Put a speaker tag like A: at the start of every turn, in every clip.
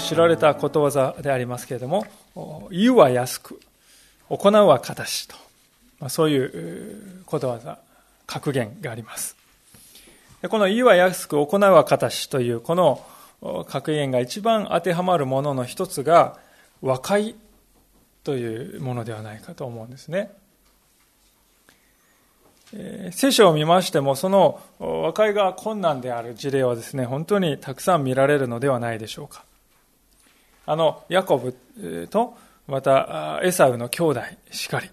A: 知られたことわざでありますけれども、言うは安く、行うは形と、まあ、そういうことわざ、格言があります。この言うは安く、行うは形という、この格言が一番当てはまるものの一つが、和解というものではないかと思うんですね。聖書を見ましても、その和解が困難である事例はですね、本当にたくさん見られるのではないでしょうか。あの、ヤコブと、また、エサウの兄弟しかり。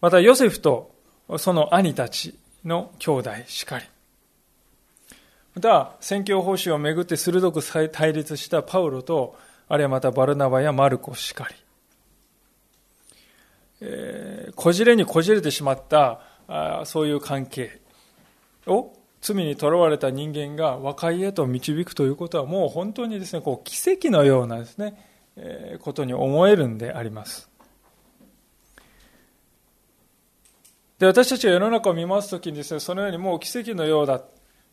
A: また、ヨセフとその兄たちの兄弟しかり。また、宣教報酬をめぐって鋭く対立したパウロと、あるいはまたバルナバやマルコしかり。えー、こじれにこじれてしまったあそういう関係を罪にとらわれた人間が和解へと導くということはもう本当にですね、こう奇跡のようなですね、ことに思えるんであります。で、私たちが世の中を見ますときにですね、そのようにもう奇跡のようだ。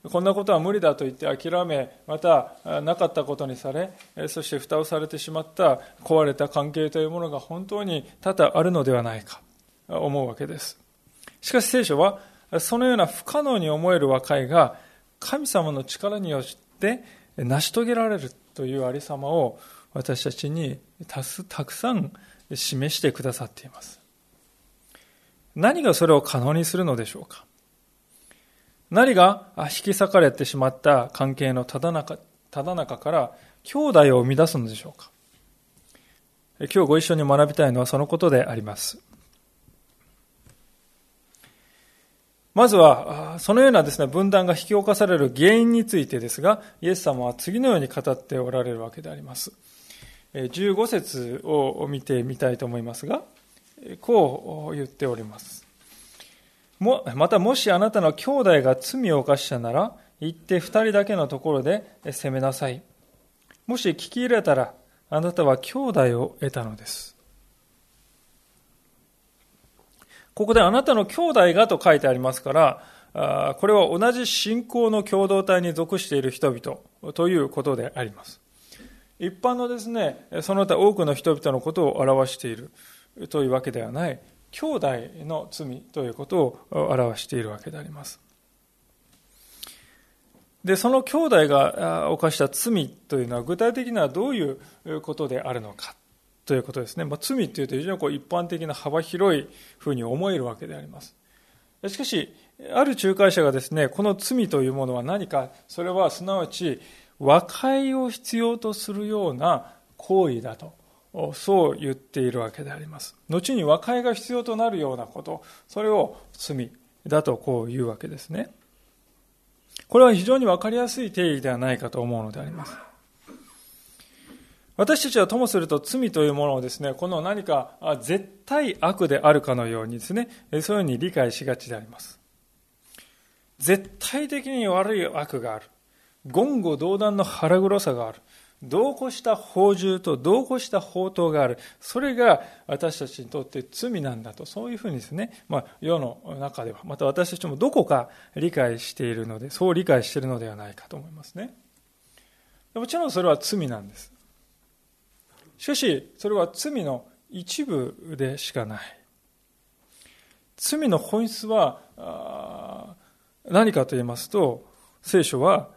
A: こんなことは無理だと言って諦め、またなかったことにされ、そして蓋をされてしまった壊れた関係というものが本当に多々あるのではないか、思うわけです。しかし聖書は、そのような不可能に思える和解が神様の力によって成し遂げられるというありさまを私たちにたくさん示してくださっています。何がそれを可能にするのでしょうか？何が引き裂かれてしまった関係のただ中ただ中から兄弟を生み出すのでしょうか？今日ご一緒に学びたいのはそのことであります。まずは、そのようなですね、分断が引き起こされる原因についてですが、イエス様は次のように語っておられるわけであります。15節を見てみたいと思いますが、こう言っております。もまたもしあなたの兄弟が罪を犯したなら、行って二人だけのところで責めなさい。もし聞き入れたら、あなたは兄弟を得たのです。ここであなたの兄弟がと書いてありますから、これは同じ信仰の共同体に属している人々ということであります。一般のですね、その他多くの人々のことを表しているというわけではない、兄弟の罪ということを表しているわけであります。で、その兄弟が犯した罪というのは具体的にはどういうことであるのか。ということですね。まあ、罪っていうと非常にこう一般的な幅広いふうに思えるわけであります。しかし、ある仲介者がですね、この罪というものは何か、それはすなわち和解を必要とするような行為だと、そう言っているわけであります。後に和解が必要となるようなこと、それを罪だとこう言うわけですね。これは非常にわかりやすい定義ではないかと思うのであります。私たちはともすると罪というものをですね、この何か絶対悪であるかのようにですね、そういうふうに理解しがちであります。絶対的に悪い悪がある。言語道断の腹黒さがある。同行した法獣と同行した法灯がある。それが私たちにとって罪なんだと、そういうふうにですね、まあ、世の中では、また私たちもどこか理解しているので、そう理解しているのではないかと思いますね。もちろんそれは罪なんです。しかし、それは罪の一部でしかない。罪の本質は何かと言いますと、聖書は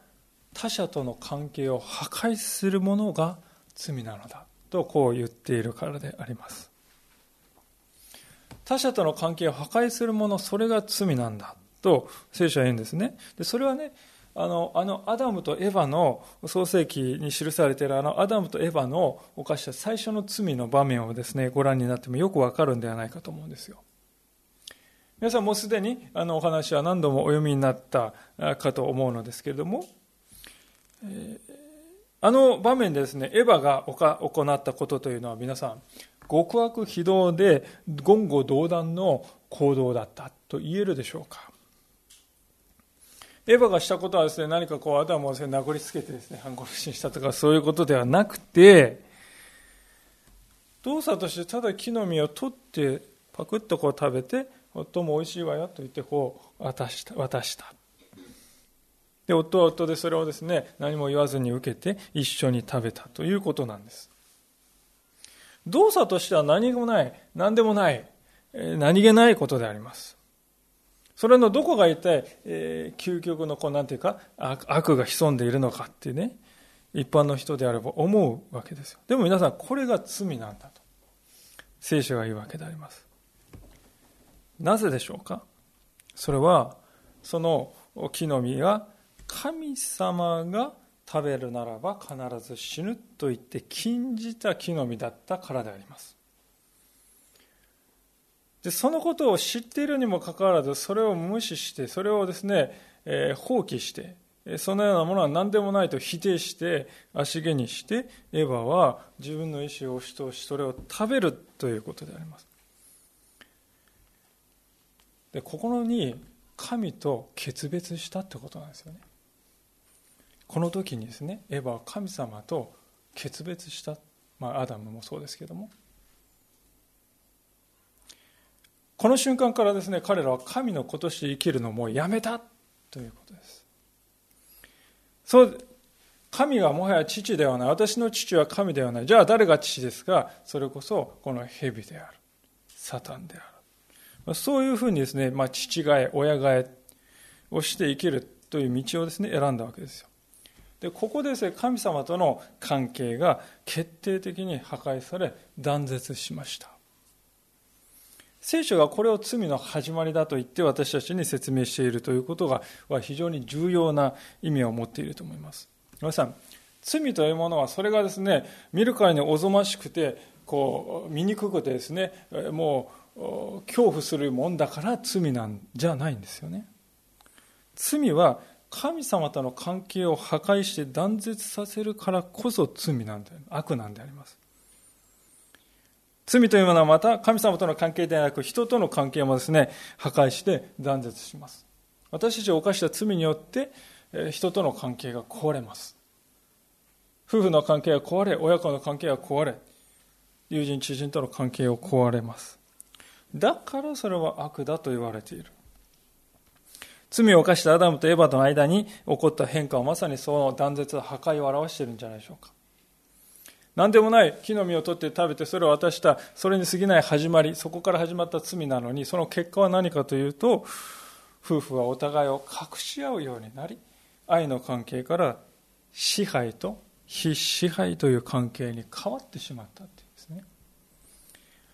A: 他者との関係を破壊するものが罪なのだとこう言っているからであります。他者との関係を破壊するもの、それが罪なんだと聖書は言うんですね。でそれはね、あのあのアダムとエヴァの創世記に記されているあのアダムとエヴァの犯した最初の罪の場面をですねご覧になってもよくわかるんではないかと思うんですよ皆さんもうすでにあのお話は何度もお読みになったかと思うのですけれども、えあの場面でですね、エヴァが行ったことというのは皆さん、極悪非道で言語道断の行動だったと言えるでしょうか。エヴァがしたことはですね、何かこう、頭を殴りつけてですね、反殺しにしたとかそういうことではなくて、動作としてただ木の実を取ってパクッとこう食べて夫も美味しいわよと言ってこう渡した渡した。で夫は夫でそれをですね何も言わずに受けて一緒に食べたということなんです。動作としては何もない何でもない何気ないことであります。それのどこが一体、えー、究極のこうなんていうか悪が潜んでいるのかっていうね一般の人であれば思うわけですよ。でも皆さんこれが罪なんだと。聖書が言うわけであります。なぜでしょうか？それはその木の実が神様が食べるならば必ず死ぬと言って禁じた木の実だったからであります。でそのことを知っているにもかかわらずそれを無視してそれをですね、えー、放棄してそのようなものは何でもないと否定して足毛にしてエヴァは自分の意思を押し通しそれを食べるということであります。で心に神と決別したってことなんですよね。この時にですねエヴァは神様と決別した、まあ、アダムもそうですけども。この瞬間からですね彼らは神の子とし生きるのをもうやめたということです。そう神はもはや父ではない。私の父は神ではない。じゃあ誰が父ですか？それこそこの蛇である。サタンである。そういうふうにですね、まあ、父替え親替えをして生きるという道をですね選んだわけですよ。でここでですね神様との関係が決定的に破壊され断絶しました。聖書がこれを罪の始まりだと言って私たちに説明しているということが非常に重要な意味を持っていると思います。皆さん罪というものはそれがですね見るからにおぞましくてこう醜くてですねもう恐怖するもんだから罪なんじゃないんですよね。罪は神様との関係を破壊して断絶させるからこそ罪なんで悪なんであります。罪というものはまた神様との関係ではなく人との関係もですね破壊して断絶します。私たちが犯した罪によって人との関係が壊れます。夫婦の関係が壊れ親子の関係が壊れ友人知人との関係を壊れます。だからそれは悪だと言われている。罪を犯したアダムとエヴァとの間に起こった変化はまさにその断絶破壊を表しているんじゃないでしょうか。何でもない木の実を取って食べてそれを渡したそれに過ぎない始まりそこから始まった罪なのにその結果は何かというと夫婦はお互いを隠し合うようになり愛の関係から支配と非支配という関係に変わってしまったっていうんですね。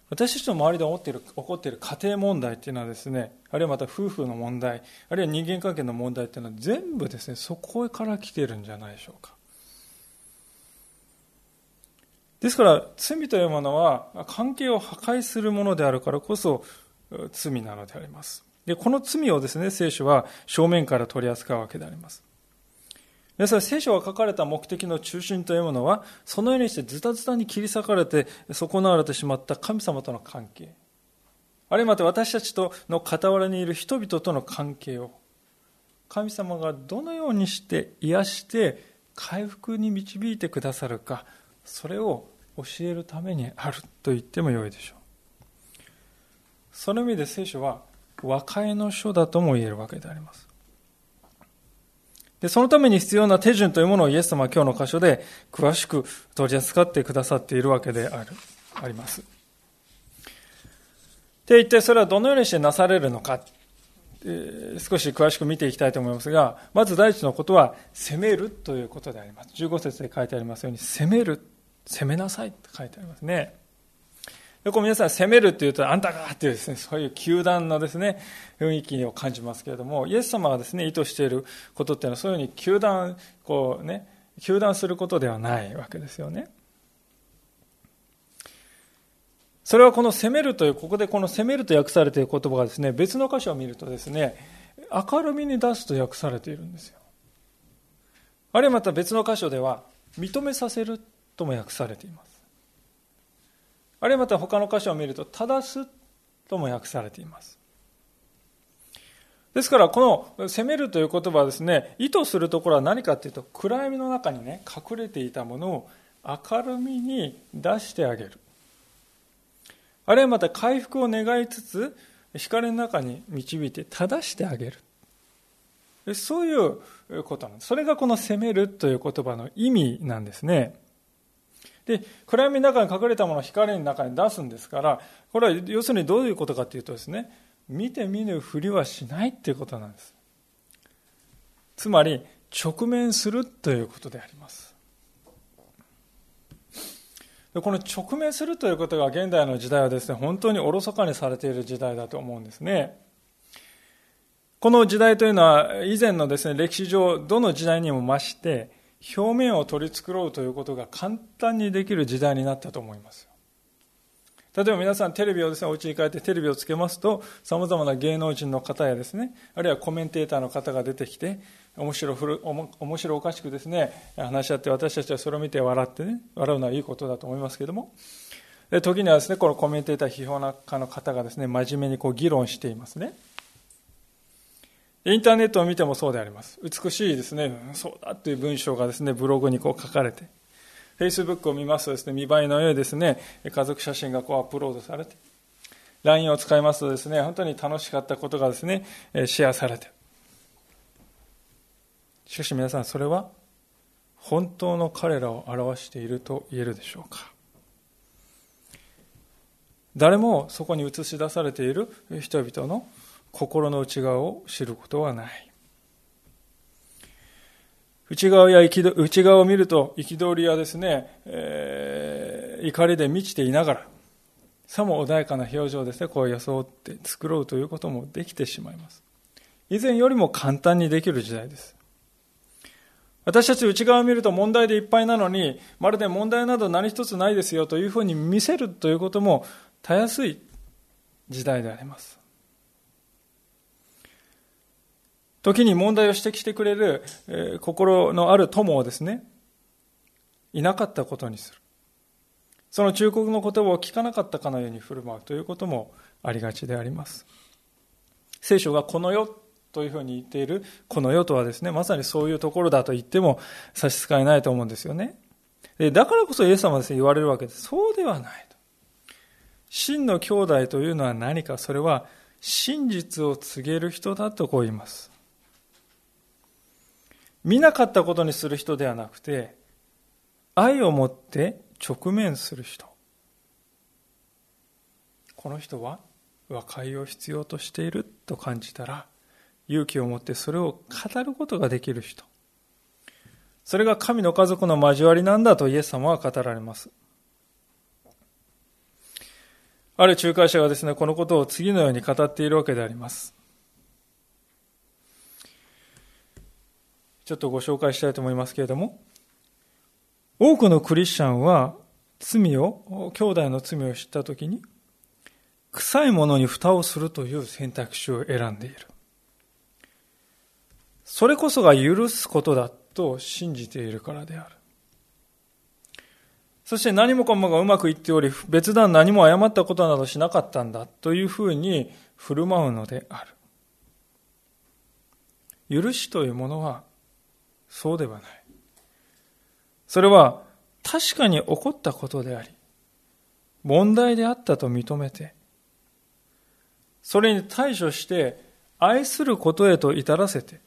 A: 私たちの周りで起こっている起こっている家庭問題っていうのはですねあるいはまた夫婦の問題あるいは人間関係の問題っていうのは全部ですねそこから来てるんじゃないでしょうか。ですから罪というものは関係を破壊するものであるからこそ罪なのであります。で、この罪をですね、聖書は正面から取り扱うわけであります。皆さん、聖書が書かれた目的の中心というものは、そのようにしてズタズタに切り裂かれて損なわれてしまった神様との関係、あるいはまた私たちとの傍らにいる人々との関係を、神様がどのようにして癒して回復に導いてくださるか、それを教えるためにあると言ってもよいでしょう。その意味で聖書は和解の書だとも言えるわけであります。でそのために必要な手順というものをイエス様は今日の箇所で詳しく取り扱ってくださっているわけであるあります。で一体それはどのようにしてなされるのか、え、少し詳しく見ていきたいと思いますがまず第一のことは責めるということであります。15節で書いてありますように責める。攻めなさいって書いてありますね。よく皆さん攻めるっていうと、あんたがっていうですね、そういう球団のですね、雰囲気を感じますけれども、イエス様がですね、意図していることっていうのは、そういうふうに球団、こうね、球団することではないわけですよね。それはこの攻めるという、ここでこの攻めると訳されている言葉がですね、別の箇所を見るとですね、明るみに出すと訳されているんですよ。あるいはまた別の箇所では、認めさせるとも訳されています。あるいはまた他の箇所を見ると、正すとも訳されています。ですから、この責めるという言葉はですね、意図するところは何かというと、暗闇の中にね、隠れていたものを明るみに出してあげる。あるいはまた回復を願いつつ、光の中に導いて正してあげる。そういうことなんです。それがこの責めるという言葉の意味なんですね。で、暗闇の中に隠れたものを光の中に出すんですから、これは要するにどういうことかというとですね、見て見ぬふりはしないということなんです。つまり、直面するということであります。この直面するということが現代の時代はですね、本当におろそかにされている時代だと思うんですね。この時代というのは以前のですね、歴史上どの時代にも増して、表面を取り繕うということが簡単にできる時代になったと思います。例えば皆さんテレビをですね、お家に帰ってテレビをつけますと、様々な芸能人の方やですね、あるいはコメンテーターの方が出てきて、面白ふ面白おかしくですね、話し合って私たちはそれを見て笑ってね、笑うのはいいことだと思いますけども、時にはですね、このコメンテーター、批評家の方がですね、真面目にこう議論していますね。インターネットを見てもそうであります。美しいですね、そうだという文章がですね、ブログにこう書かれて、フェイスブックを見ますとですね、見栄えの良いですね、家族写真がこうアップロードされて、LINE を使いますとですね、本当に楽しかったことがですね、シェアされて。しかし皆さん、それは本当の彼らを表していると言えるでしょうか誰もそこに映し出されている人々の心の内側を知ることはない。内側や内側を見ると憤りやですね、えー、怒りで満ちていながら、さも穏やかな表情ですね、こう装って作ろうということもできてしまいます。以前よりも簡単にできる時代です。私たち内側を見ると問題でいっぱいなのに、まるで問題など何一つないですよというふうに見せるということもたやすい時代であります。時に問題を指摘してくれる、えー、心のある友をですね、いなかったことにする。その忠告の言葉を聞かなかったかのように振る舞うということもありがちであります。聖書がこの世というふうに言っているこの世とはですね、まさにそういうところだと言っても差し支えないと思うんですよね。でだからこそイエス様はですね、言われるわけです。そうではないと。真の兄弟というのは何か、それは真実を告げる人だとこう言います。見なかったことにする人ではなくて、愛を持って直面する人。この人は和解を必要としていると感じたら、勇気を持ってそれを語ることができる人。それが神の家族の交わりなんだとイエス様は語られます。ある仲介者がですね、このことを次のように語っているわけであります。ちょっとご紹介したいと思いますけれども、多くのクリスチャンは罪を、兄弟の罪を知ったときに、臭いものに蓋をするという選択肢を選んでいる。それこそが許すことだと信じているからである。そして何もかもがうまくいっており、別段何も誤ったことなどしなかったんだというふうに振る舞うのである。許しというものはそうではない。それは確かに起こったことであり、問題であったと認めて、それに対処して愛することへと至らせて、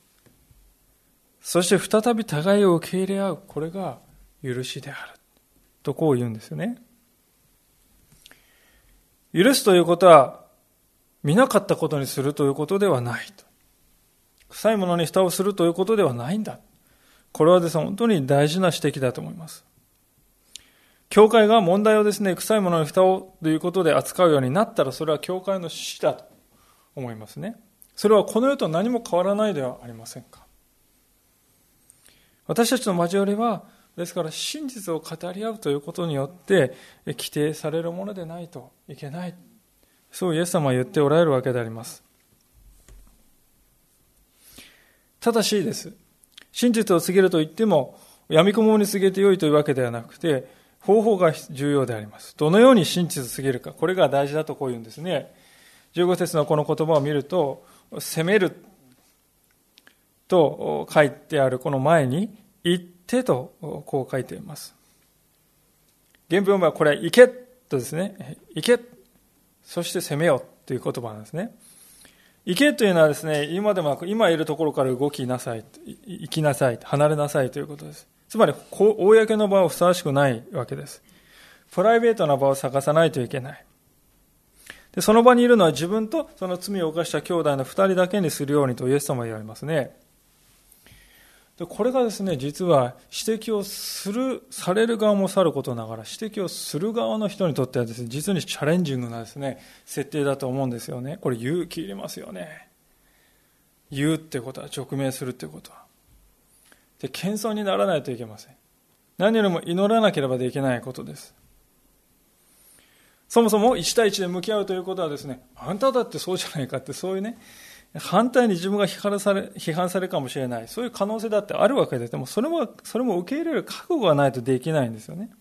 A: そして再び互いを受け入れ合う、これが許しである。とこう言うんですよね。許すということは、見なかったことにするということではないと。臭いものに蓋をするということではないんだ。これはですね、本当に大事な指摘だと思います。教会が問題をですね、臭いものに蓋をということで扱うようになったら、それは教会の死だと思いますね。それはこの世と何も変わらないではありませんか。私たちの交わりは、ですから真実を語り合うということによって規定されるものでないといけない。そうイエス様は言っておられるわけであります。ただしです。真実を告げると言っても、闇雲に告げてよいというわけではなくて、方法が重要であります。どのように真実を告げるか、これが大事だとこう言うんですね。15節のこの言葉を見ると、責めると書いてあるこの前に、言ってとこう書いています。原文はこれ行けとですね、行け、そして攻めよという言葉なんですね。行けというのはですね、今でも、今いるところから動きなさい、行きなさい、離れなさいということです。つまり、公の場はふさわしくないわけです。プライベートな場を探さないといけない。でその場にいるのは自分とその罪を犯した兄弟の二人だけにするようにとイエス様は言われますね。でこれがですね、実は指摘をする、される側もさることながら、指摘をする側の人にとってはですね、実にチャレンジングなですね、設定だと思うんですよね。これ勇気いりますよね。言うってことは、直面するってことは。で、謙遜にならないといけません。何よりも祈らなければできないことです。そもそも1対1で向き合うということはですね、あんただってそうじゃないかって、そういうね、反対に自分が批判され批判されるかもしれない、そういう可能性だってあるわけで、でもそれもそれも受け入れる覚悟がないとできないんですよね。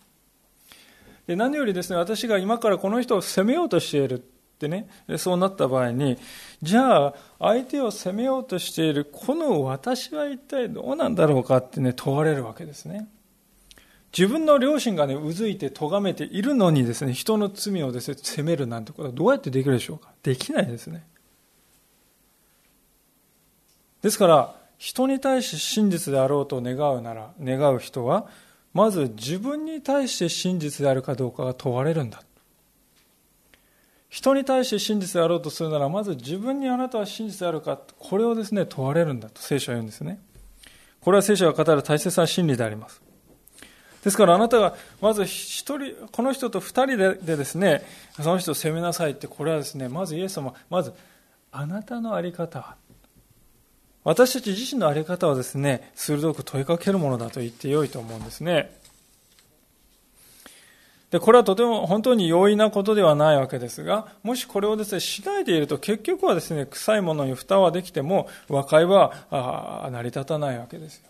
A: で何よりですね、私が今からこの人を責めようとしているってね、そうなった場合に、じゃあ、相手を責めようとしているこの私は一体どうなんだろうかってね、問われるわけですね。自分の両親がね、うずいて咎めているのにですね、人の罪をですね、責めるなんてことはどうやってできるでしょうか？できないですね。ですから、人に対して真実であろうと願うなら、願う人は、まず自分に対して真実であるかどうかが問われるんだ。人に対して真実であろうとするなら、まず自分にあなたは真実であるか、これをですね、問われるんだと聖書は言うんですね。これは聖書が語る大切な真理であります。ですからあなたがまず一人、この人と二人でですね、その人を責めなさいって、これはですね、まずイエス様、まずあなたのあり方は、私たち自身の在り方をですね、鋭く問いかけるものだと言ってよいと思うんですね。で、これはとても本当に容易なことではないわけですが、もしこれをですね、しないでいると結局はですね、臭いものに蓋はできても和解は成り立たないわけですよ。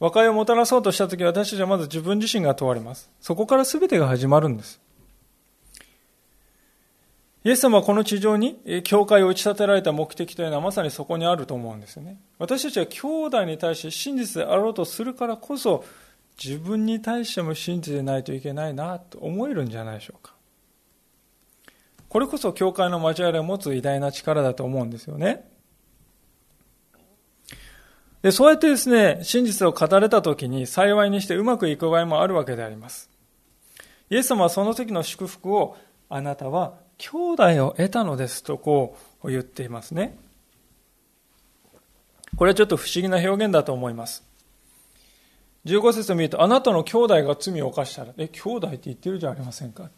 A: 和解をもたらそうとしたとき私たちはまず自分自身が問われます。そこから全てが始まるんです。イエス様はこの地上に教会を打ち立てられた目的というのはまさにそこにあると思うんですよね。私たちは兄弟に対して真実であろうとするからこそ自分に対しても真実でないといけないなと思えるんじゃないでしょうか。これこそ教会の交わりを持つ偉大な力だと思うんですよね。で、そうやってですね、真実を語れた時に幸いにしてうまくいく場合もあるわけであります。イエス様はその時の祝福をあなたは兄弟を得たのですとこう言っていますね。これはちょっと不思議な表現だと思います。15節を見ると、あなたの兄弟が罪を犯したら、え、兄弟って言ってるじゃありませんか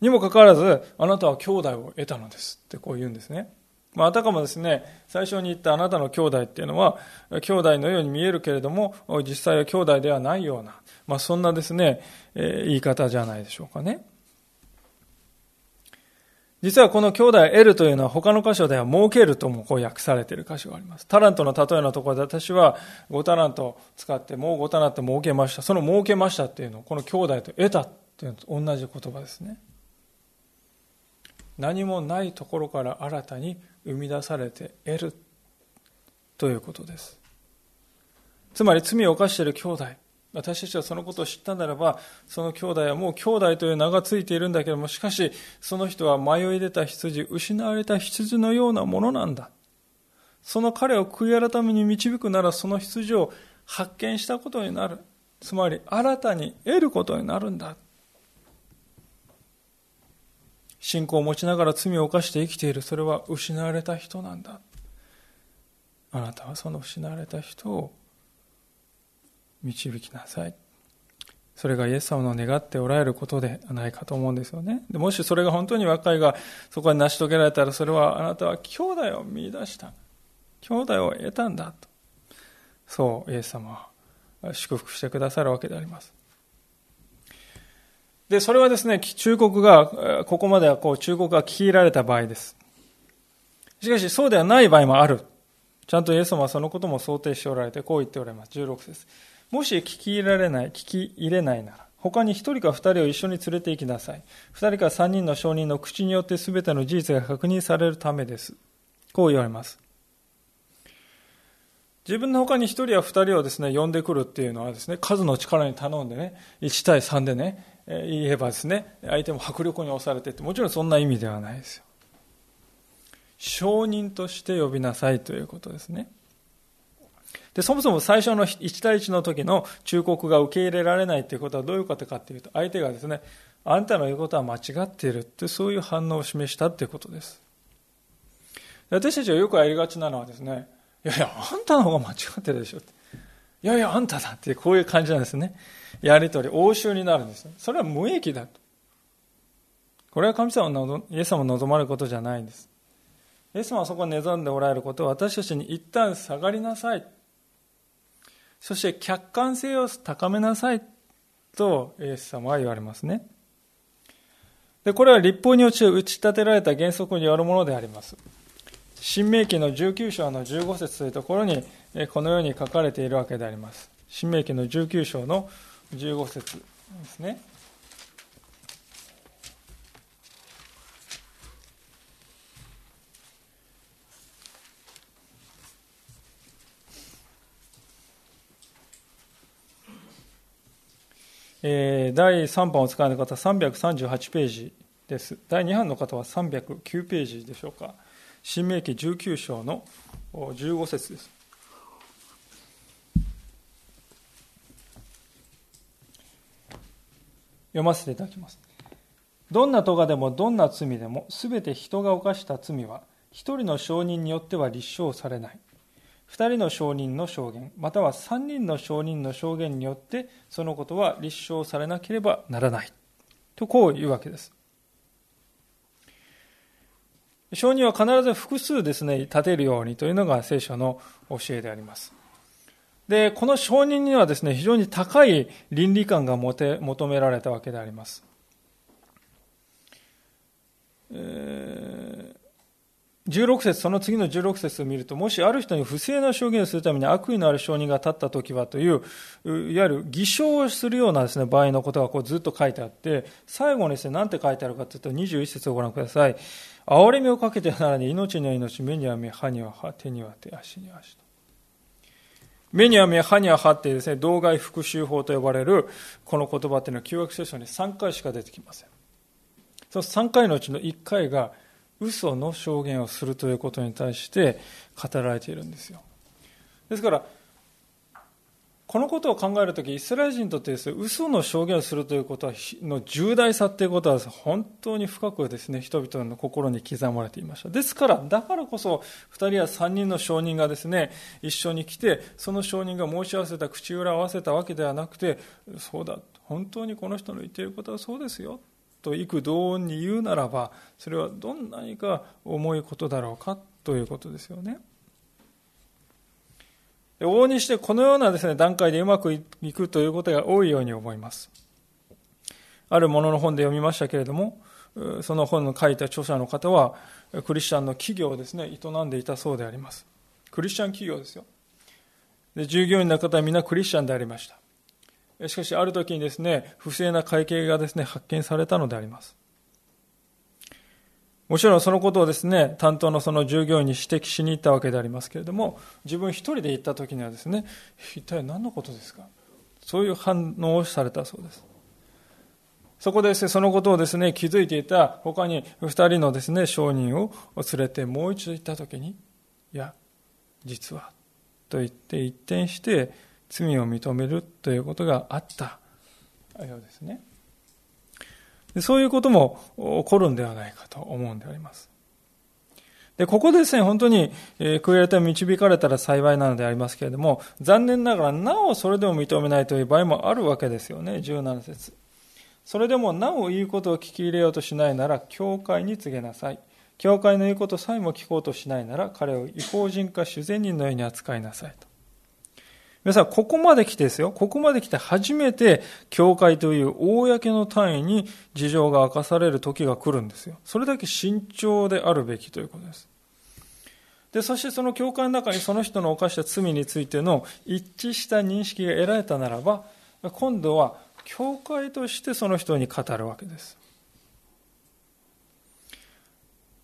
A: にもかかわらず、あなたは兄弟を得たのですってこう言うんですね。まあ、あたかもですね、最初に言ったあなたの兄弟っていうのは、兄弟のように見えるけれども、実際は兄弟ではないような、まあ、そんなですね、えー、言い方じゃないでしょうかね。実はこの兄弟得るというのは他の箇所では儲けるともこう訳されている箇所があります。タラントの例えのところで私は5タラント使ってもう5タラント儲けました。その儲けましたっていうのをこの兄弟と得たっていうのと同じ言葉ですね。何もないところから新たに生み出されて得るということです。つまり罪を犯している兄弟、私たちはそのことを知ったならば、その兄弟はもう兄弟という名がついているんだけども、しかし、その人は迷い出た羊、失われた羊のようなものなんだ。その彼を悔い改めに導くなら、その羊を発見したことになる。つまり、新たに得ることになるんだ。信仰を持ちながら罪を犯して生きている、それは失われた人なんだ。あなたはその失われた人を導きなさい。それがイエス様の願っておられることではないかと思うんですよね。でもしそれが本当に若いがそこに成し遂げられたら、それはあなたは兄弟を見出した。兄弟を得たんだと。そう、イエス様は祝福してくださるわけであります。で、それはですね、忠告が、ここまではこう忠告が聞き入られた場合です。しかし、そうではない場合もある。ちゃんとイエス様はそのことも想定しておられて、こう言っておられます。16節もし聞き入れられない、聞き入れないなら、他に一人か二人を一緒に連れて行きなさい。二人か三人の証人の口によって全ての事実が確認されるためです。こう言われます。自分の他に一人や二人をですね、呼んでくるっていうのはですね、数の力に頼んでね、1対3でね、言えばですね、相手も迫力に押されてって、もちろんそんな意味ではないですよ。証人として呼びなさいということですね。で、そもそも最初の1対1の時の忠告が受け入れられないということはどういうことかというと、相手がですね、あんたの言うことは間違っているって、そういう反応を示したということです。私たちはよくやりがちなのはですね、いやいや、あんたの方が間違ってるでしょって。いやいや、あんただって、こういう感じなんですね。やりとり、応酬になるんです。それは無益だと。これは神様の、イエス様の望まれることじゃないんです。イエス様はそこに望んでおられることを私たちに一旦下がりなさい。そして客観性を高めなさいとイエス様は言われますね。で、これは立法に打ち立てられた原則によるものであります。新明記の19章の15節というところにこのように書かれているわけであります。新明記の19章の15節ですね。えー、第3版を使わない方338ページです。第2版の方は309ページでしょうか。新明記19章の15節です。読ませていただきます。どんな咎でもどんな罪でも、すべて人が犯した罪は、一人の証人によっては立証されない。2人の証人の証言または3人の証人の証言によってそのことは立証されなければならない。とこういうわけです。証人は必ず複数ですね立てるようにというのが聖書の教えであります。でこの証人にはですね非常に高い倫理観が求められたわけであります、えー16節その次の16節を見ると、もしある人に不正な証言をするために悪意のある証人が立ったときはという、いわゆる偽証をするようなですね、場合のことがこうずっと書いてあって、最後にですね、何て書いてあるかというと、21節をご覧ください。憐れみをかけてならに命には命、目には目、歯には歯、手には手、足には足と。目には目、歯には歯ってですね、道外復習法と呼ばれるこの言葉っていうのは旧約聖書に3回しか出てきません。その3回のうちの1回が、嘘の証言をするということに対して語られているんですよ。ですからこのことを考えるときイスラエル人にとってですね嘘の証言をするということの重大さということは本当に深くですね人々の心に刻まれていました。ですからだからこそ2人や3人の証人がですね一緒に来てその証人が申し合わせた口裏を合わせたわけではなくてそうだ本当にこの人の言っていることはそうですよ。と幾同音に言うならばそれはどんなにか重いことだろうかということですよね。往々にしてこのようなですね段階でうまくいくということが多いように思います。あるものの本で読みましたけれどもその本の書いた著者の方はクリスチャンの企業をですね営んでいたそうであります。クリスチャン企業ですよ。で従業員の方はみんなクリスチャンでありました。しかしある時にですね不正な会計がですね発見されたのであります。もちろんそのことをですね担当のその従業員に指摘しに行ったわけでありますけれども自分一人で行った時にはですね一体何のことですか？そういう反応をされたそうです。そこでですね、そのことをですね、気づいていた他に二人のですね、証人を連れてもう一度行ったときに、いや、実は、と言って一転して、罪を認めるということがあったようですね。そういうことも起こるんではないかと思うんであります。で、ここでですね、本当に、えー、悔いれて導かれたら幸いなのでありますけれども、残念ながら、なおそれでも認めないという場合もあるわけですよね、17節。それでもなお言うことを聞き入れようとしないなら、教会に告げなさい。教会の言うことさえも聞こうとしないなら、彼を違法人か主善人のように扱いなさいと。皆さん、ここまで来てですよ。ここまで来て初めて、教会という公の単位に事情が明かされる時が来るんですよ。それだけ慎重であるべきということです。で、そしてその教会の中にその人の犯した罪についての一致した認識が得られたならば、今度は教会としてその人に語るわけです。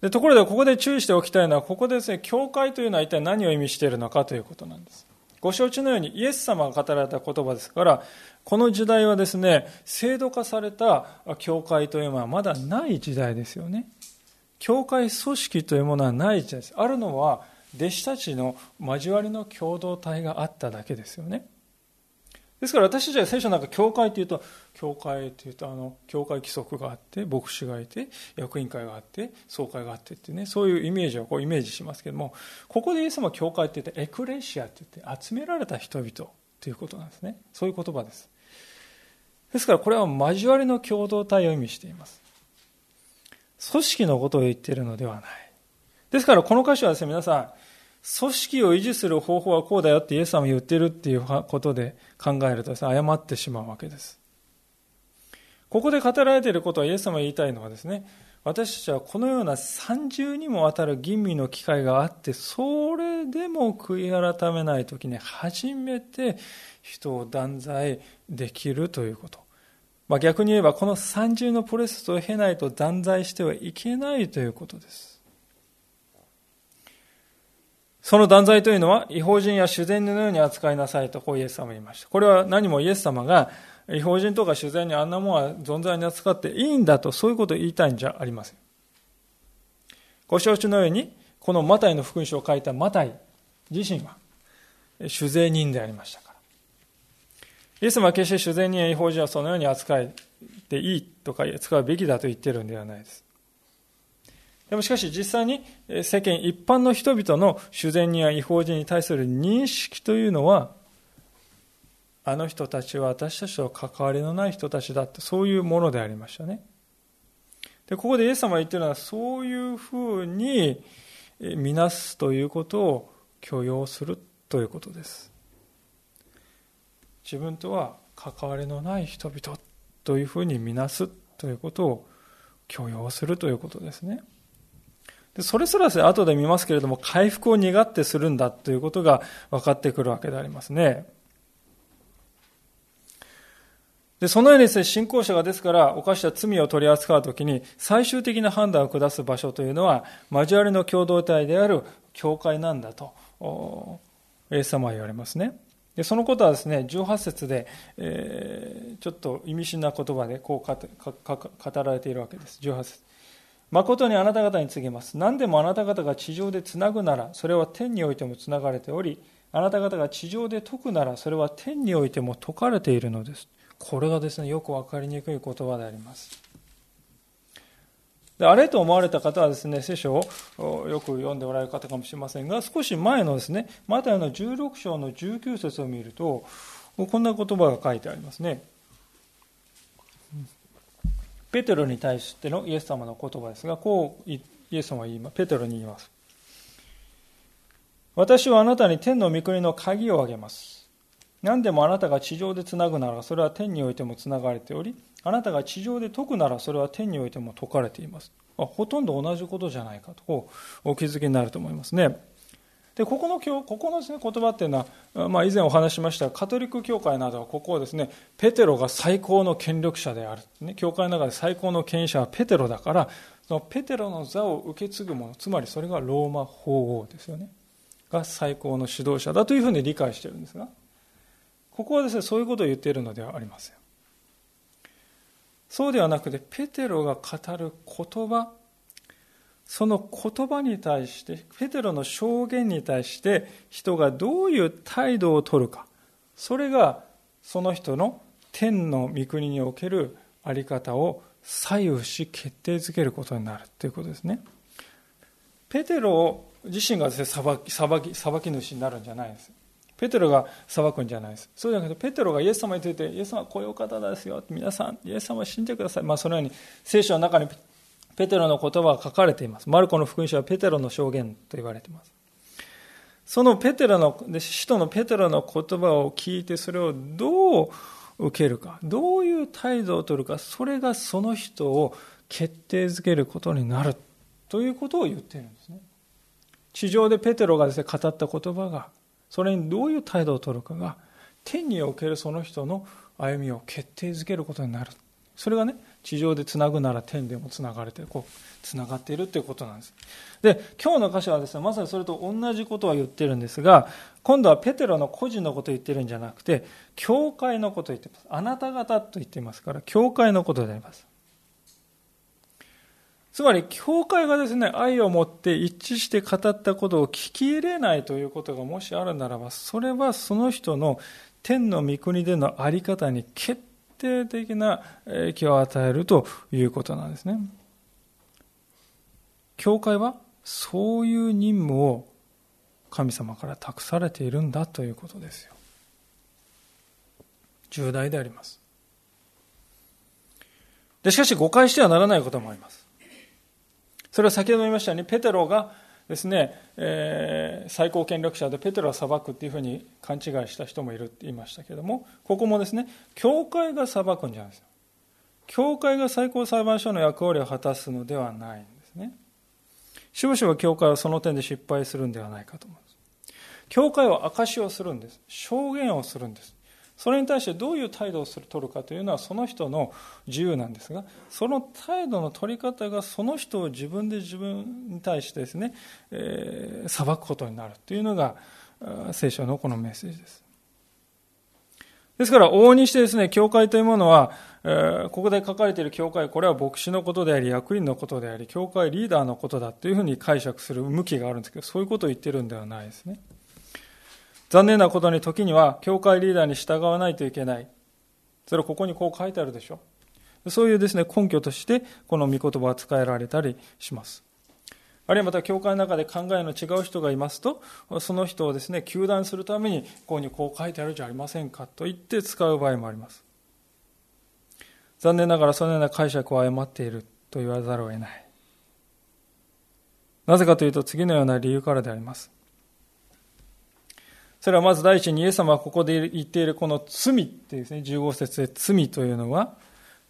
A: でところで、ここで注意しておきたいのは、ここでですね、教会というのは一体何を意味しているのかということなんです。ご承知のようにイエス様が語られた言葉ですから、この時代はですね、制度化された教会というのはまだない時代ですよね。教会組織というものはない時代です。あるのは、弟子たちの交わりの共同体があっただけですよね。ですから私たちは聖書なんか教会というと、教会というと、あの、教会規則があって、牧師がいて、役員会があって、総会があってってね、そういうイメージをこうイメージしますけども、ここでイエス様は教会って言って、エクレシアって言って、集められた人々ということなんですね。そういう言葉です。ですからこれは交わりの共同体を意味しています。組織のことを言っているのではない。ですからこの箇所はですね、皆さん、組織を維持する方法はこうだよってイエス様言ってるっていうことで考えるとですね、誤ってしまうわけです。ここで語られていることはイエス様が言いたいのはですね、私たちはこのような三重にもわたる吟味の機会があって、それでも悔い改めないときに初めて人を断罪できるということ。まあ、逆に言えばこの三重のプロセスを経ないと断罪してはいけないということです。その断罪というのは、違法人や主善のように扱いなさいと、こうイエス様は言いました。これは何もイエス様が、違法人とか主善にあんなものは存在に扱っていいんだと、そういうことを言いたいんじゃありません。ご承知のように、このマタイの福音書を書いたマタイ自身は、主税人でありましたから。イエス様は決して主善人や違法人はそのように扱いていいとか扱うべきだと言ってるんではないです。でもしかし実際に世間一般の人々の主善人や違法人に対する認識というのは、あの人たちは私たちと関わりのない人たちだって、そういうものでありましたね。で、ここでイエス様が言ってるのは、そういうふうに見なすということを許容するということです。自分とは関わりのない人々というふうに見なすということを許容するということですね。でそれすらす後で見ますけれども、回復を願ってするんだということが分かってくるわけでありますね。で、そのようにですね、信仰者がですから、犯した罪を取り扱うときに、最終的な判断を下す場所というのは、交わりの共同体である教会なんだと、イエス様は言われますね。で、そのことはですね、18節で、えー、ちょっと意味深な言葉でこう語られているわけです。18節誠にあなた方に告げます。何でもあなた方が地上でつなぐなら、それは天においてもつながれており、あなた方が地上で解くなら、それは天においても解かれているのです。これがですね、よくわかりにくい言葉であります。であれと思われた方はですね、聖書をよく読んでおられる方かもしれませんが、少し前のですね、マタイの16章の19節を見ると、こんな言葉が書いてありますね。ペテロに対してのイエス様の言葉ですが、こうイエス様は言います。ペテロに言います。私はあなたに天の御国の鍵をあげます。何でもあなたが地上でつなぐなら、それは天においてもつながれており、あなたが地上で解くなら、それは天においても解かれています。あほとんど同じことじゃないかと、お気づきになると思いますね。でここのここのです、ね、言葉っていうのは、まあ、以前お話しましたカトリック教会などはここをですねペテロが最高の権力者である、ね、教会の中で最高の権威者はペテロだからそのペテロの座を受け継ぐ者つまりそれがローマ法王ですよね。が最高の指導者だというふうに理解しているんですがここはですねそういうことを言っているのではありません。そうではなくてペテロが語る言葉その言葉に対して、ペテロの証言に対して、人がどういう態度を取るか、それがその人の天の御国における在り方を左右し決定づけることになるということですね。ペテロ自身がですね、裁き、裁き、裁き主になるんじゃないです。ペテロが裁くんじゃないです。そうじゃなくて、ペテロがイエス様について、イエス様はこういう方ですよ。皆さん、イエス様を信じてください。まあ、そのように、聖書の中にペテロの言葉が書かれています。マルコの福音書はペテロの証言と言われています。そのペテロの、使徒のペテロの言葉を聞いてそれをどう受けるか、どういう態度を取るか、それがその人を決定づけることになるということを言っているんですね。地上でペテロがですね、語った言葉が、それにどういう態度を取るかが、天におけるその人の歩みを決定づけることになる。それがね、地上でつなぐなら天でもつながれて、こう、つながっているということなんです。で、今日の箇所はですね、まさにそれと同じことを言ってるんですが、今度はペテロの個人のことを言ってるんじゃなくて、教会のことを言ってます。あなた方と言っていますから、教会のことであります。つまり、教会がですね、愛を持って一致して語ったことを聞き入れないということがもしあるならば、それはその人の天の御国での在り方に決定的な影響を与えるということなんですね。教会はそういう任務を神様から託されているんだということですよ。重大であります。で、しかし誤解してはならないこともあります。それは先ほど言いましたように、ペテロがですね、えー、最高権力者でペテロは裁くっていうふうに勘違いした人もいるって言いましたけども、ここもですね、教会が裁くんじゃないですよ。教会が最高裁判所の役割を果たすのではないんですね。しばしば教会はその点で失敗するんではないかと思います。教会は証しをするんです。証言をするんです。それに対してどういう態度を取るかというのはその人の自由なんですがその態度の取り方がその人を自分で自分に対してですね、えー、裁くことになるというのが聖書のこのメッセージです。ですから往々にしてですね教会というものは、えー、ここで書かれている教会これは牧師のことであり役員のことであり教会リーダーのことだというふうに解釈する向きがあるんですけどそういうことを言ってるんではないですね。残念なことに時には、教会リーダーに従わないといけない。それはここにこう書いてあるでしょ。そういうですね、根拠として、この御言葉は使えられたりします。あるいはまた、教会の中で考えの違う人がいますと、その人をですね、糾弾するために、ここにこう書いてあるじゃありませんかと言って使う場合もあります。残念ながらそのような解釈を誤っていると言わざるを得ない。なぜかというと次のような理由からであります。それはまず第一にイエス様はここで言っているこの罪っていうですね、15節で罪というのは、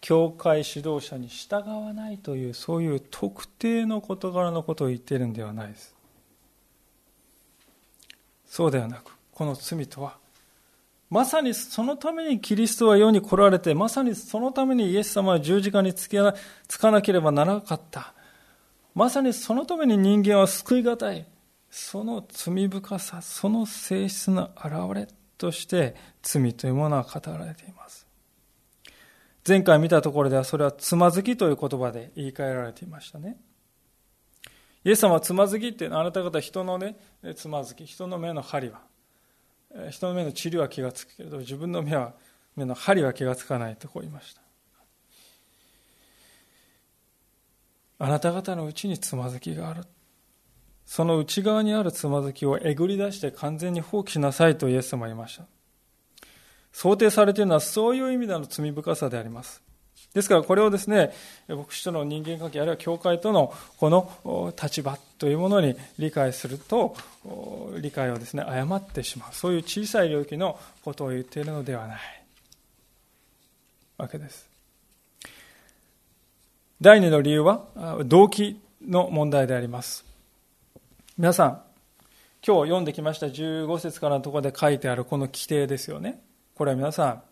A: 教会指導者に従わないという、そういう特定の事柄のことを言っているんではないです。そうではなく、この罪とは、まさにそのためにキリストは世に来られて、まさにそのためにイエス様は十字架につけつかなければならなかった。まさにそのために人間は救い難い。その罪深さ、その性質の表れとして罪というものは語られています。前回見たところではそれはつまずきという言葉で言い換えられていましたね。イエス様はつまずきってあなた方人のね、つまずき、人の目の針は、人の目の治療は気がつくけれど、自分の目は、目の針は気がつかないとこう言いました。あなた方のうちにつまずきがある。その内側にあるつまずきをえぐり出して完全に放棄しなさいとイエス様は言いました。想定されているのはそういう意味での罪深さであります。ですからこれをですね、牧師との人間関係、あるいは教会とのこの立場というものに理解すると、理解をですね、誤ってしまう。そういう小さい領域のことを言っているのではないわけです。第二の理由は、動機の問題であります。皆さん、今日読んできました15節からのところで書いてあるこの規定ですよね。これは皆さん、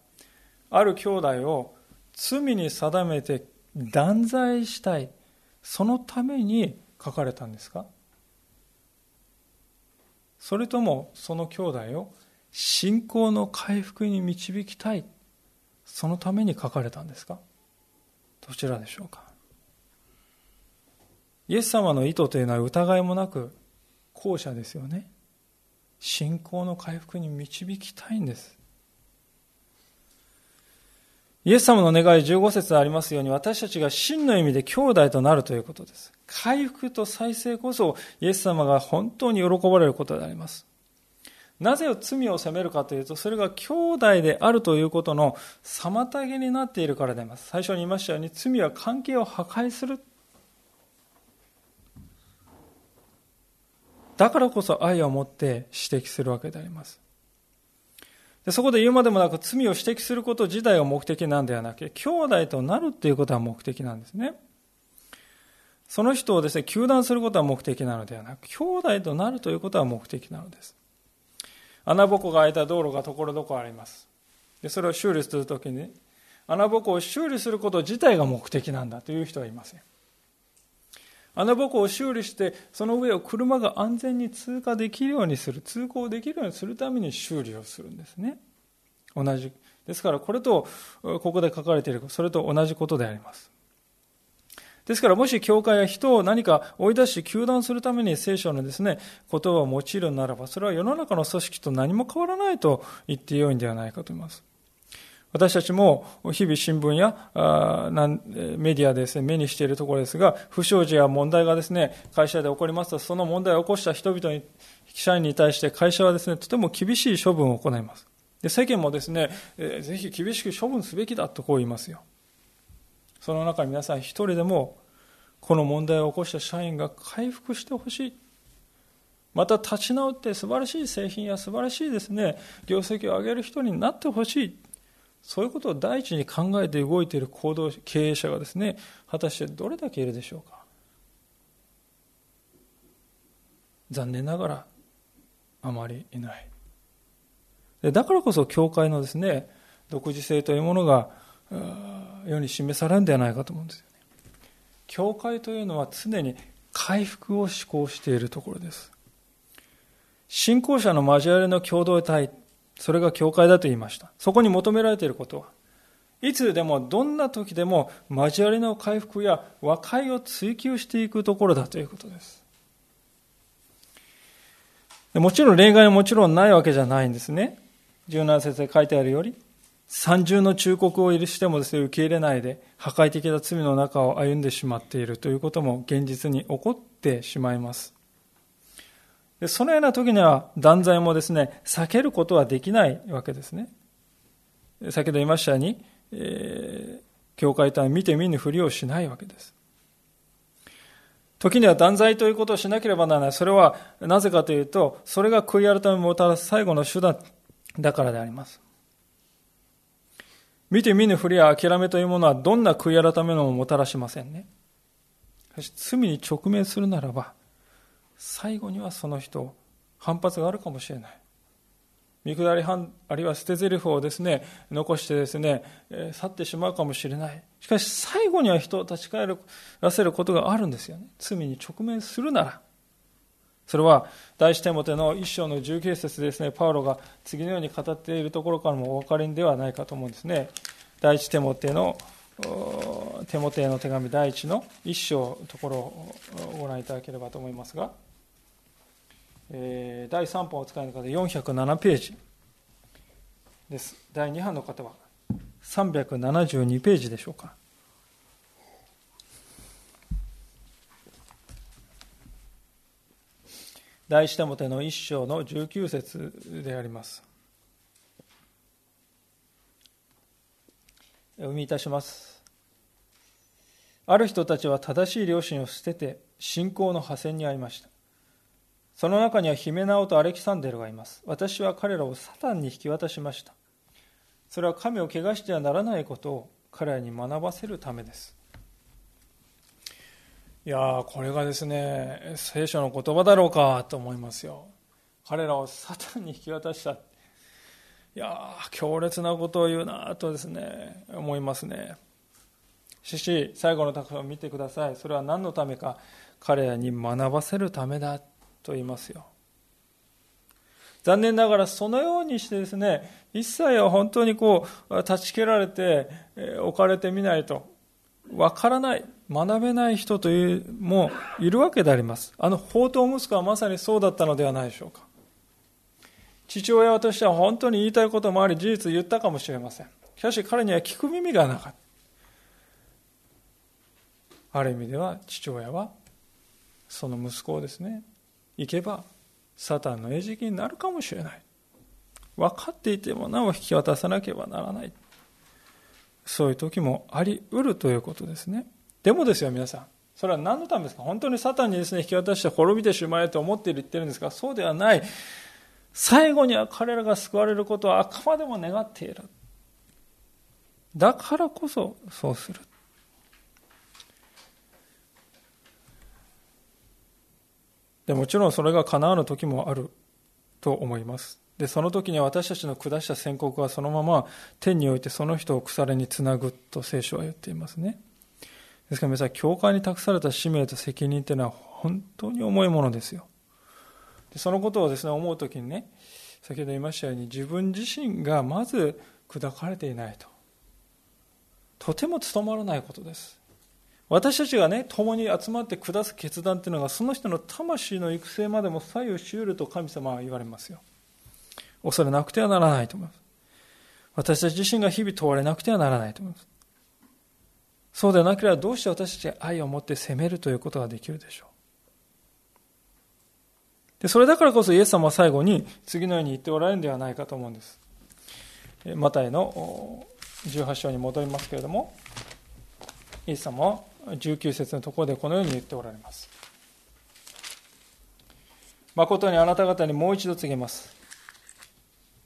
A: ある兄弟を罪に定めて断罪したい、そのために書かれたんですか？それともその兄弟を信仰の回復に導きたい、そのために書かれたんですか？どちらでしょうか？イエス様の意図というのは疑いもなく後者ですよね信仰の回復に導きたいんですイエス様の願い15節ありますように私たちが真の意味で兄弟となるということです回復と再生こそイエス様が本当に喜ばれることでありますなぜ罪を責めるかというと、それが兄弟であるということの妨げになっているからであります。最初に言いましたように、罪は関係を破壊する。だからこそ愛を持って指摘するわけであります。でそこで言うまでもなく罪を指摘すること自体が目的なんではなく、兄弟となるっていうことは目的なんですね。その人をですね、求断することは目的なのではなく、兄弟となるということは目的なのです。穴ぼこが開いた道路がところどころあります。で、それを修理するときに、穴ぼこを修理すること自体が目的なんだという人はいません。穴ぼこを修理して、その上を車が安全に通過できるようにする、通行できるようにするために修理をするんですね。同じ。ですから、これと、ここで書かれている、それと同じことであります。ですから、もし教会や人を何か追い出し、糾弾するために聖書のですね、言葉を用いるならば、それは世の中の組織と何も変わらないと言ってよいんではないかと思います。私たちも日々新聞やメディアですね、目にしているところですが、不祥事や問題がですね、会社で起こりますと、その問題を起こした人々に、社員に対して会社はですね、とても厳しい処分を行います。で世間もですね、えぜひ厳しく処分すべきだとこう言いますよ。その中皆さん一人でもこの問題を起こした社員が回復してほしい。また立ち直って素晴らしい製品や素晴らしいですね、業績を上げる人になってほしい。そういうことを第一に考えて動いている行動経営者がですね、果たしてどれだけいるでしょうか。残念ながらあまりいない。だからこそ教会のですね、独自性というものが世に示されるんではないかと思うんですよね。教会というのは常に回復を志向しているところです。信仰者の交わりの共同体、それが教会だと言いました。そこに求められていることは、いつでもどんな時でも交わりの回復や和解を追求していくところだということです。もちろん例外はもちろんないわけじゃないんですね。17節で書いてあるより、三重の忠告を許してもですね、受け入れないで、破壊的な罪の中を歩んでしまっているということも現実に起こってしまいます。でそのような時には断罪もですね、避けることはできないわけですね。先ほど言いましたように、えー、教会とは見て見ぬふりをしないわけです。時には断罪ということをしなければならない。それはなぜかというと、それが悔い改めをもたらす最後の手段だからであります。見て見ぬふりや諦めというものはどんな悔い改めのももたらしませんね。罪に直面するならば、最後にはその人、反発があるかもしれない。見下り反、あるいは捨て台詞をですね、残してですね、え、去ってしまうかもしれない。しかし最後には人を立ち返らせることがあるんですよね。罪に直面するなら。それは第一テモテの一章の19節ですね、パウロが次のように語っているところからもお分かりではないかと思うんですね。第一テモテのテモテの手紙第一の一章のところをご覧いただければと思いますが、えー、第3本お使いの方407ページです。第2版の方は372ページでしょうか。第一手モテの一章の19節であります。お読みいたします。ある人たちは正しい良心を捨てて信仰の破線に遭いました。その中にはヒメナオとアレキサンデルがいます。私は彼らをサタンに引き渡しました。それは神を汚してはならないことを彼らに学ばせるためです。いやこれがですね聖書の言葉だろうかと思いますよ彼らをサタンに引き渡したいや強烈なことを言うなとですね思いますねしかし最後のタクを見てくださいそれは何のためか彼らに学ばせるためだと言いますよ残念ながらそのようにしてですね一切は本当にこう断ち切られて置かれてみないとわからない学べない人というもいるわけであります。あの宝刀息子はまさにそうだったのではないでしょうか。父親としては本当に言いたいこともあり、事実言ったかもしれません。しかし彼には聞く耳がなかった。ある意味では父親はその息子をですね、行けばサタンの餌食になるかもしれない。分かっていてもなお引き渡さなければならない。そういう時もあり得るということですね。でもですよ、皆さん。それは何のためですか？本当にサタンにですね、引き渡して滅びてしまえと思ってる言ってるんですが、そうではない。最後には彼らが救われることはあくまでも願っている。だからこそそうする。でもちろんそれが叶わぬ時もあると思います。で、その時に私たちの下した宣告はそのまま天においてその人を腐れにつなぐと聖書は言っていますね。ですから皆さん、教会に託された使命と責任というのは本当に重いものですよ。でそのことをですね、思う時にね、先ほど言いましたように自分自身がまず砕かれていないと。とても務まらないことです。私たちがね、共に集まって下す決断というのが、その人の魂の育成までも左右しうると神様は言われますよ。恐れなくてはならないと思います。私たち自身が日々問われなくてはならないと思います。そうでなければどうして私たちが愛を持って責めるということができるでしょう。で、それだからこそイエス様は最後に次のように言っておられるんではないかと思うんです。マタイの18章に戻りますけれども、イエス様は19節のところでこのように言っておられます。誠にあなた方にもう一度告げます。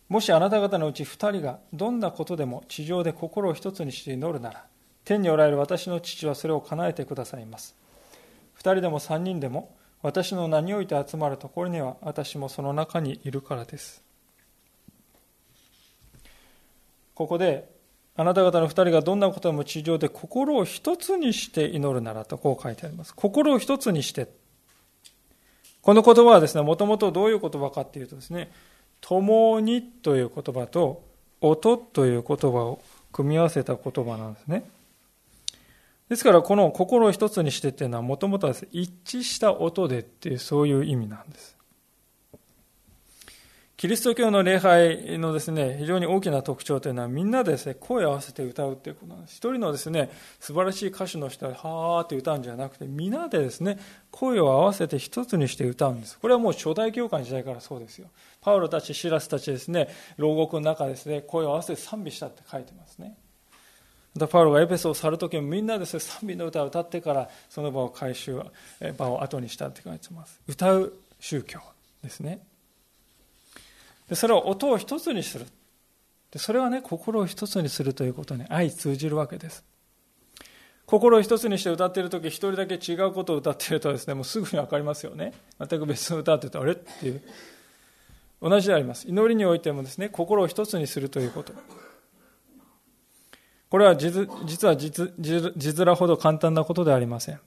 A: もしあなた方のうち2人がどんなことでも地上で心を一つにして祈るなら、天におられる私の父はそれを叶えてくださいます。2人でも3人でも私の名において集まるところには私もその中にいるからです。ここであなた方の2人がどんなことでも地上で心を一つにして祈るならとこう書いてあります。心を一つにして。この言葉はですね、もともとどういう言葉かっていうとですね、共にという言葉と音という言葉を組み合わせた言葉なんですね。ですからこの心を一つにしてっていうのはもともとは一致した音でっていうそういう意味なんです。キリスト教の礼拝のですね、非常に大きな特徴というのは、みんなでですね、声を合わせて歌うということなんです。一人のですね、素晴らしい歌手の人がはーって歌うんじゃなくて、皆でですね、声を合わせて一つにして歌うんです。これはもう初代教会の時代からそうですよ。パウロたち、シラスたちですね、牢獄の中ですね、声を合わせて賛美したって書いてますね。またパウロがエペソを去る時もみんなでね賛美の歌を歌ってからその場を回収場を後にしたって書いてます歌う宗教ですねでそれを音を一つにする。でそれはね心を一つにするということに相通じるわけです。心を一つにして歌っている時一人だけ違うことを歌っているとですねもうすぐに分かりますよね。全く別の歌って言うとあれ？っていう。同じであります。祈りにおいてもですね心を一つにするということ。これは実は字面ほど簡単なことではありません。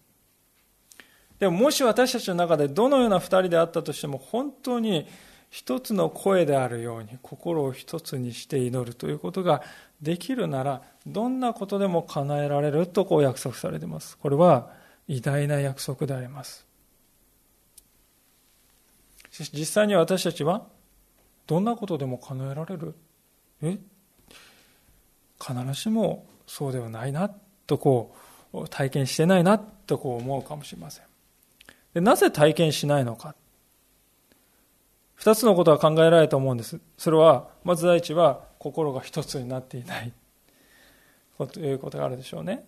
A: でももし私たちの中でどのような二人であったとしても本当に一つの声であるように心を一つにして祈るということができるならどんなことでも叶えられるとこう約束されています。これは偉大な約束であります。しかし実際に私たちはどんなことでも叶えられる？え？必ずしもそうではないなとこう体験してないなとこう思うかもしれません。でなぜ体験しないのか。二つのことが考えられると思うんです。それは、まず第一は、心が一つになっていない。ということがあるでしょうね。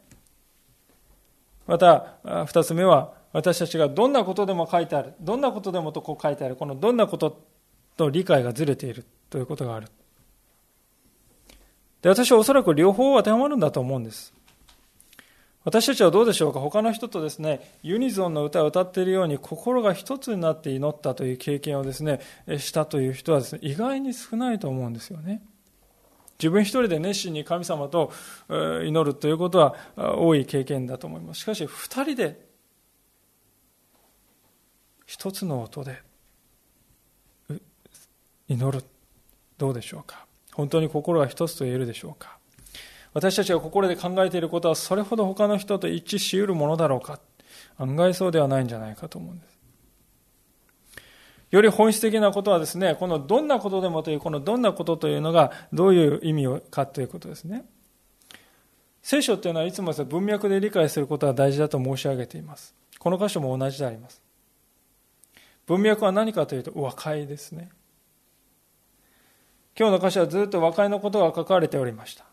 A: また、二つ目は、私たちがどんなことでも書いてある。どんなことでもとこう書いてある。このどんなことと理解がずれているということがある。で、私はおそらく両方当てはまるんだと思うんです。私たちはどうでしょうか？他の人とですね、ユニゾンの歌を歌っているように心が一つになって祈ったという経験をですね、したという人はですね、意外に少ないと思うんですよね。自分一人で熱心に神様と祈るということは多い経験だと思います。しかし、二人で一つの音で祈る。どうでしょうか？本当に心が一つと言えるでしょうか？私たちが心で考えていることはそれほど他の人と一致し得るものだろうか案外そうではないんじゃないかと思うんです。より本質的なことはですね、このどんなことでもという、このどんなことというのがどういう意味かということですね。聖書というのはいつも文脈で理解することが大事だと申し上げています。この箇所も同じであります。文脈は何かというと和解ですね。今日の箇所はずっと和解のことが書かれておりました。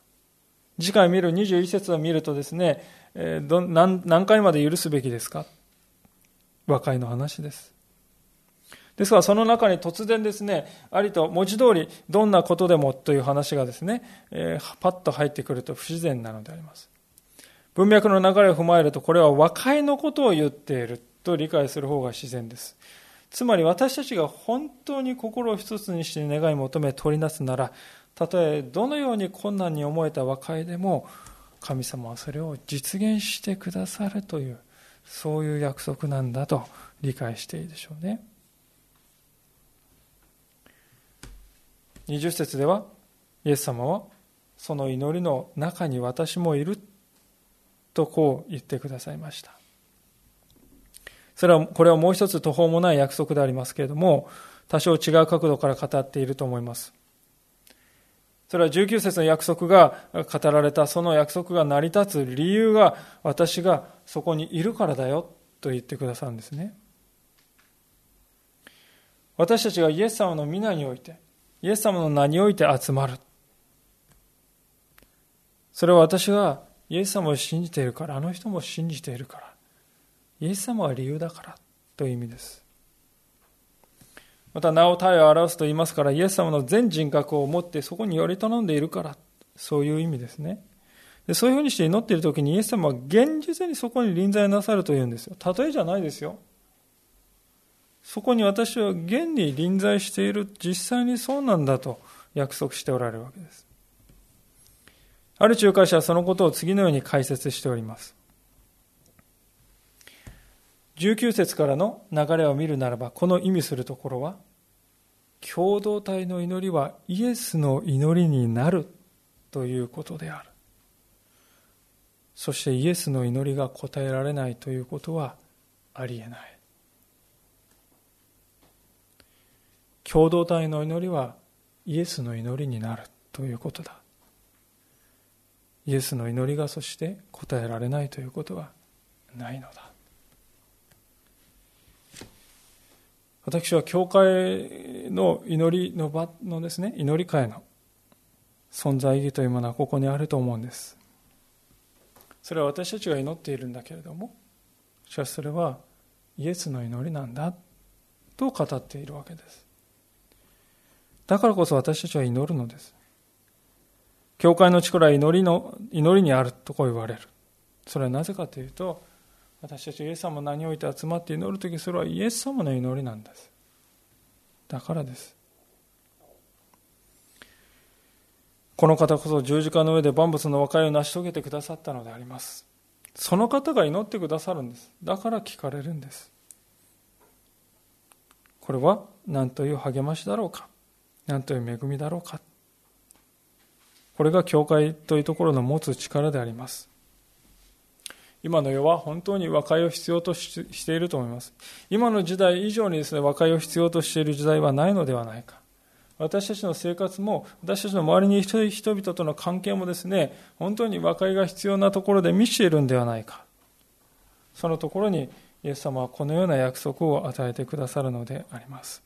A: 次回見る21節を見るとですね、えー、ど何何回まで許すべきですか？和解の話です。ですからその中に突然ですね、ありと文字通りどんなことでもという話がですね、えー、パッと入ってくると不自然なのであります。文脈の流れを踏まえるとこれは和解のことを言っていると理解する方が自然です。つまり私たちが本当に心を一つにして願い求め取りなすならたとえどのように困難に思えた和解でも神様はそれを実現してくださるというそういう約束なんだと理解していいでしょうね。20節ではイエス様はその祈りの中に私もいるとこう言ってくださいました。それはこれはもう一つ途方もない約束でありますけれども多少違う角度から語っていると思います。それは19節の約束が語られたその約束が成り立つ理由が私がそこにいるからだよと言ってくださるんですね。私たちがイエス様の皆においてイエス様の名において集まる。それは私がイエス様を信じているからあの人も信じているからイエス様は理由だからという意味です。また名を体を表すと言いますからイエス様の全人格を持ってそこにより頼んでいるからそういう意味ですね。でそういうふうにして祈っている時にイエス様は現実にそこに臨在なさるというんですよ。例えじゃないですよ。そこに私は現に臨在している。実際にそうなんだと約束しておられるわけです。ある仲介者はそのことを次のように解説しております。19節からの流れを見るならばこの意味するところは共同体の祈りはイエスの祈りになるということである。そしてイエスの祈りが答えられないということはありえない。共同体の祈りはイエスの祈りになるということだ。イエスの祈りがそして答えられないということはないのだ。私は教会の祈りの場のですね、祈り会の存在意義というものはここにあると思うんです。それは私たちが祈っているんだけれども、しかしそれはイエスの祈りなんだと語っているわけです。だからこそ私たちは祈るのです。教会の力は祈りの、祈りにあるとこう言われる。それはなぜかというと、私たちイエス様の名において集まって祈る時それはイエス様の祈りなんです。だからです。この方こそ十字架の上で万物の和解を成し遂げてくださったのであります。その方が祈ってくださるんです。だから聞かれるんです。これは何という励ましだろうか。何という恵みだろうか。これが教会というところの持つ力であります。今の世は本当に和解を必要としていると思います。今の時代以上にですね、和解を必要としている時代はないのではないか。私たちの生活も、私たちの周りにいる人々との関係もですね、本当に和解が必要なところで満ちているんではないか。そのところに、イエス様はこのような約束を与えてくださるのであります。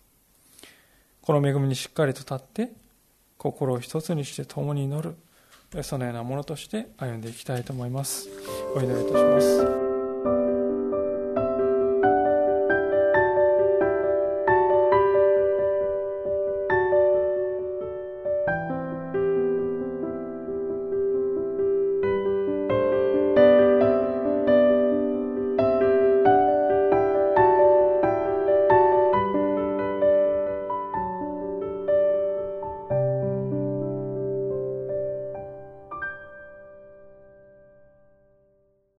A: この恵みにしっかりと立って、心を一つにして共に祈る。そのようなものとして歩んでいきたいと思います。お祈りいたします。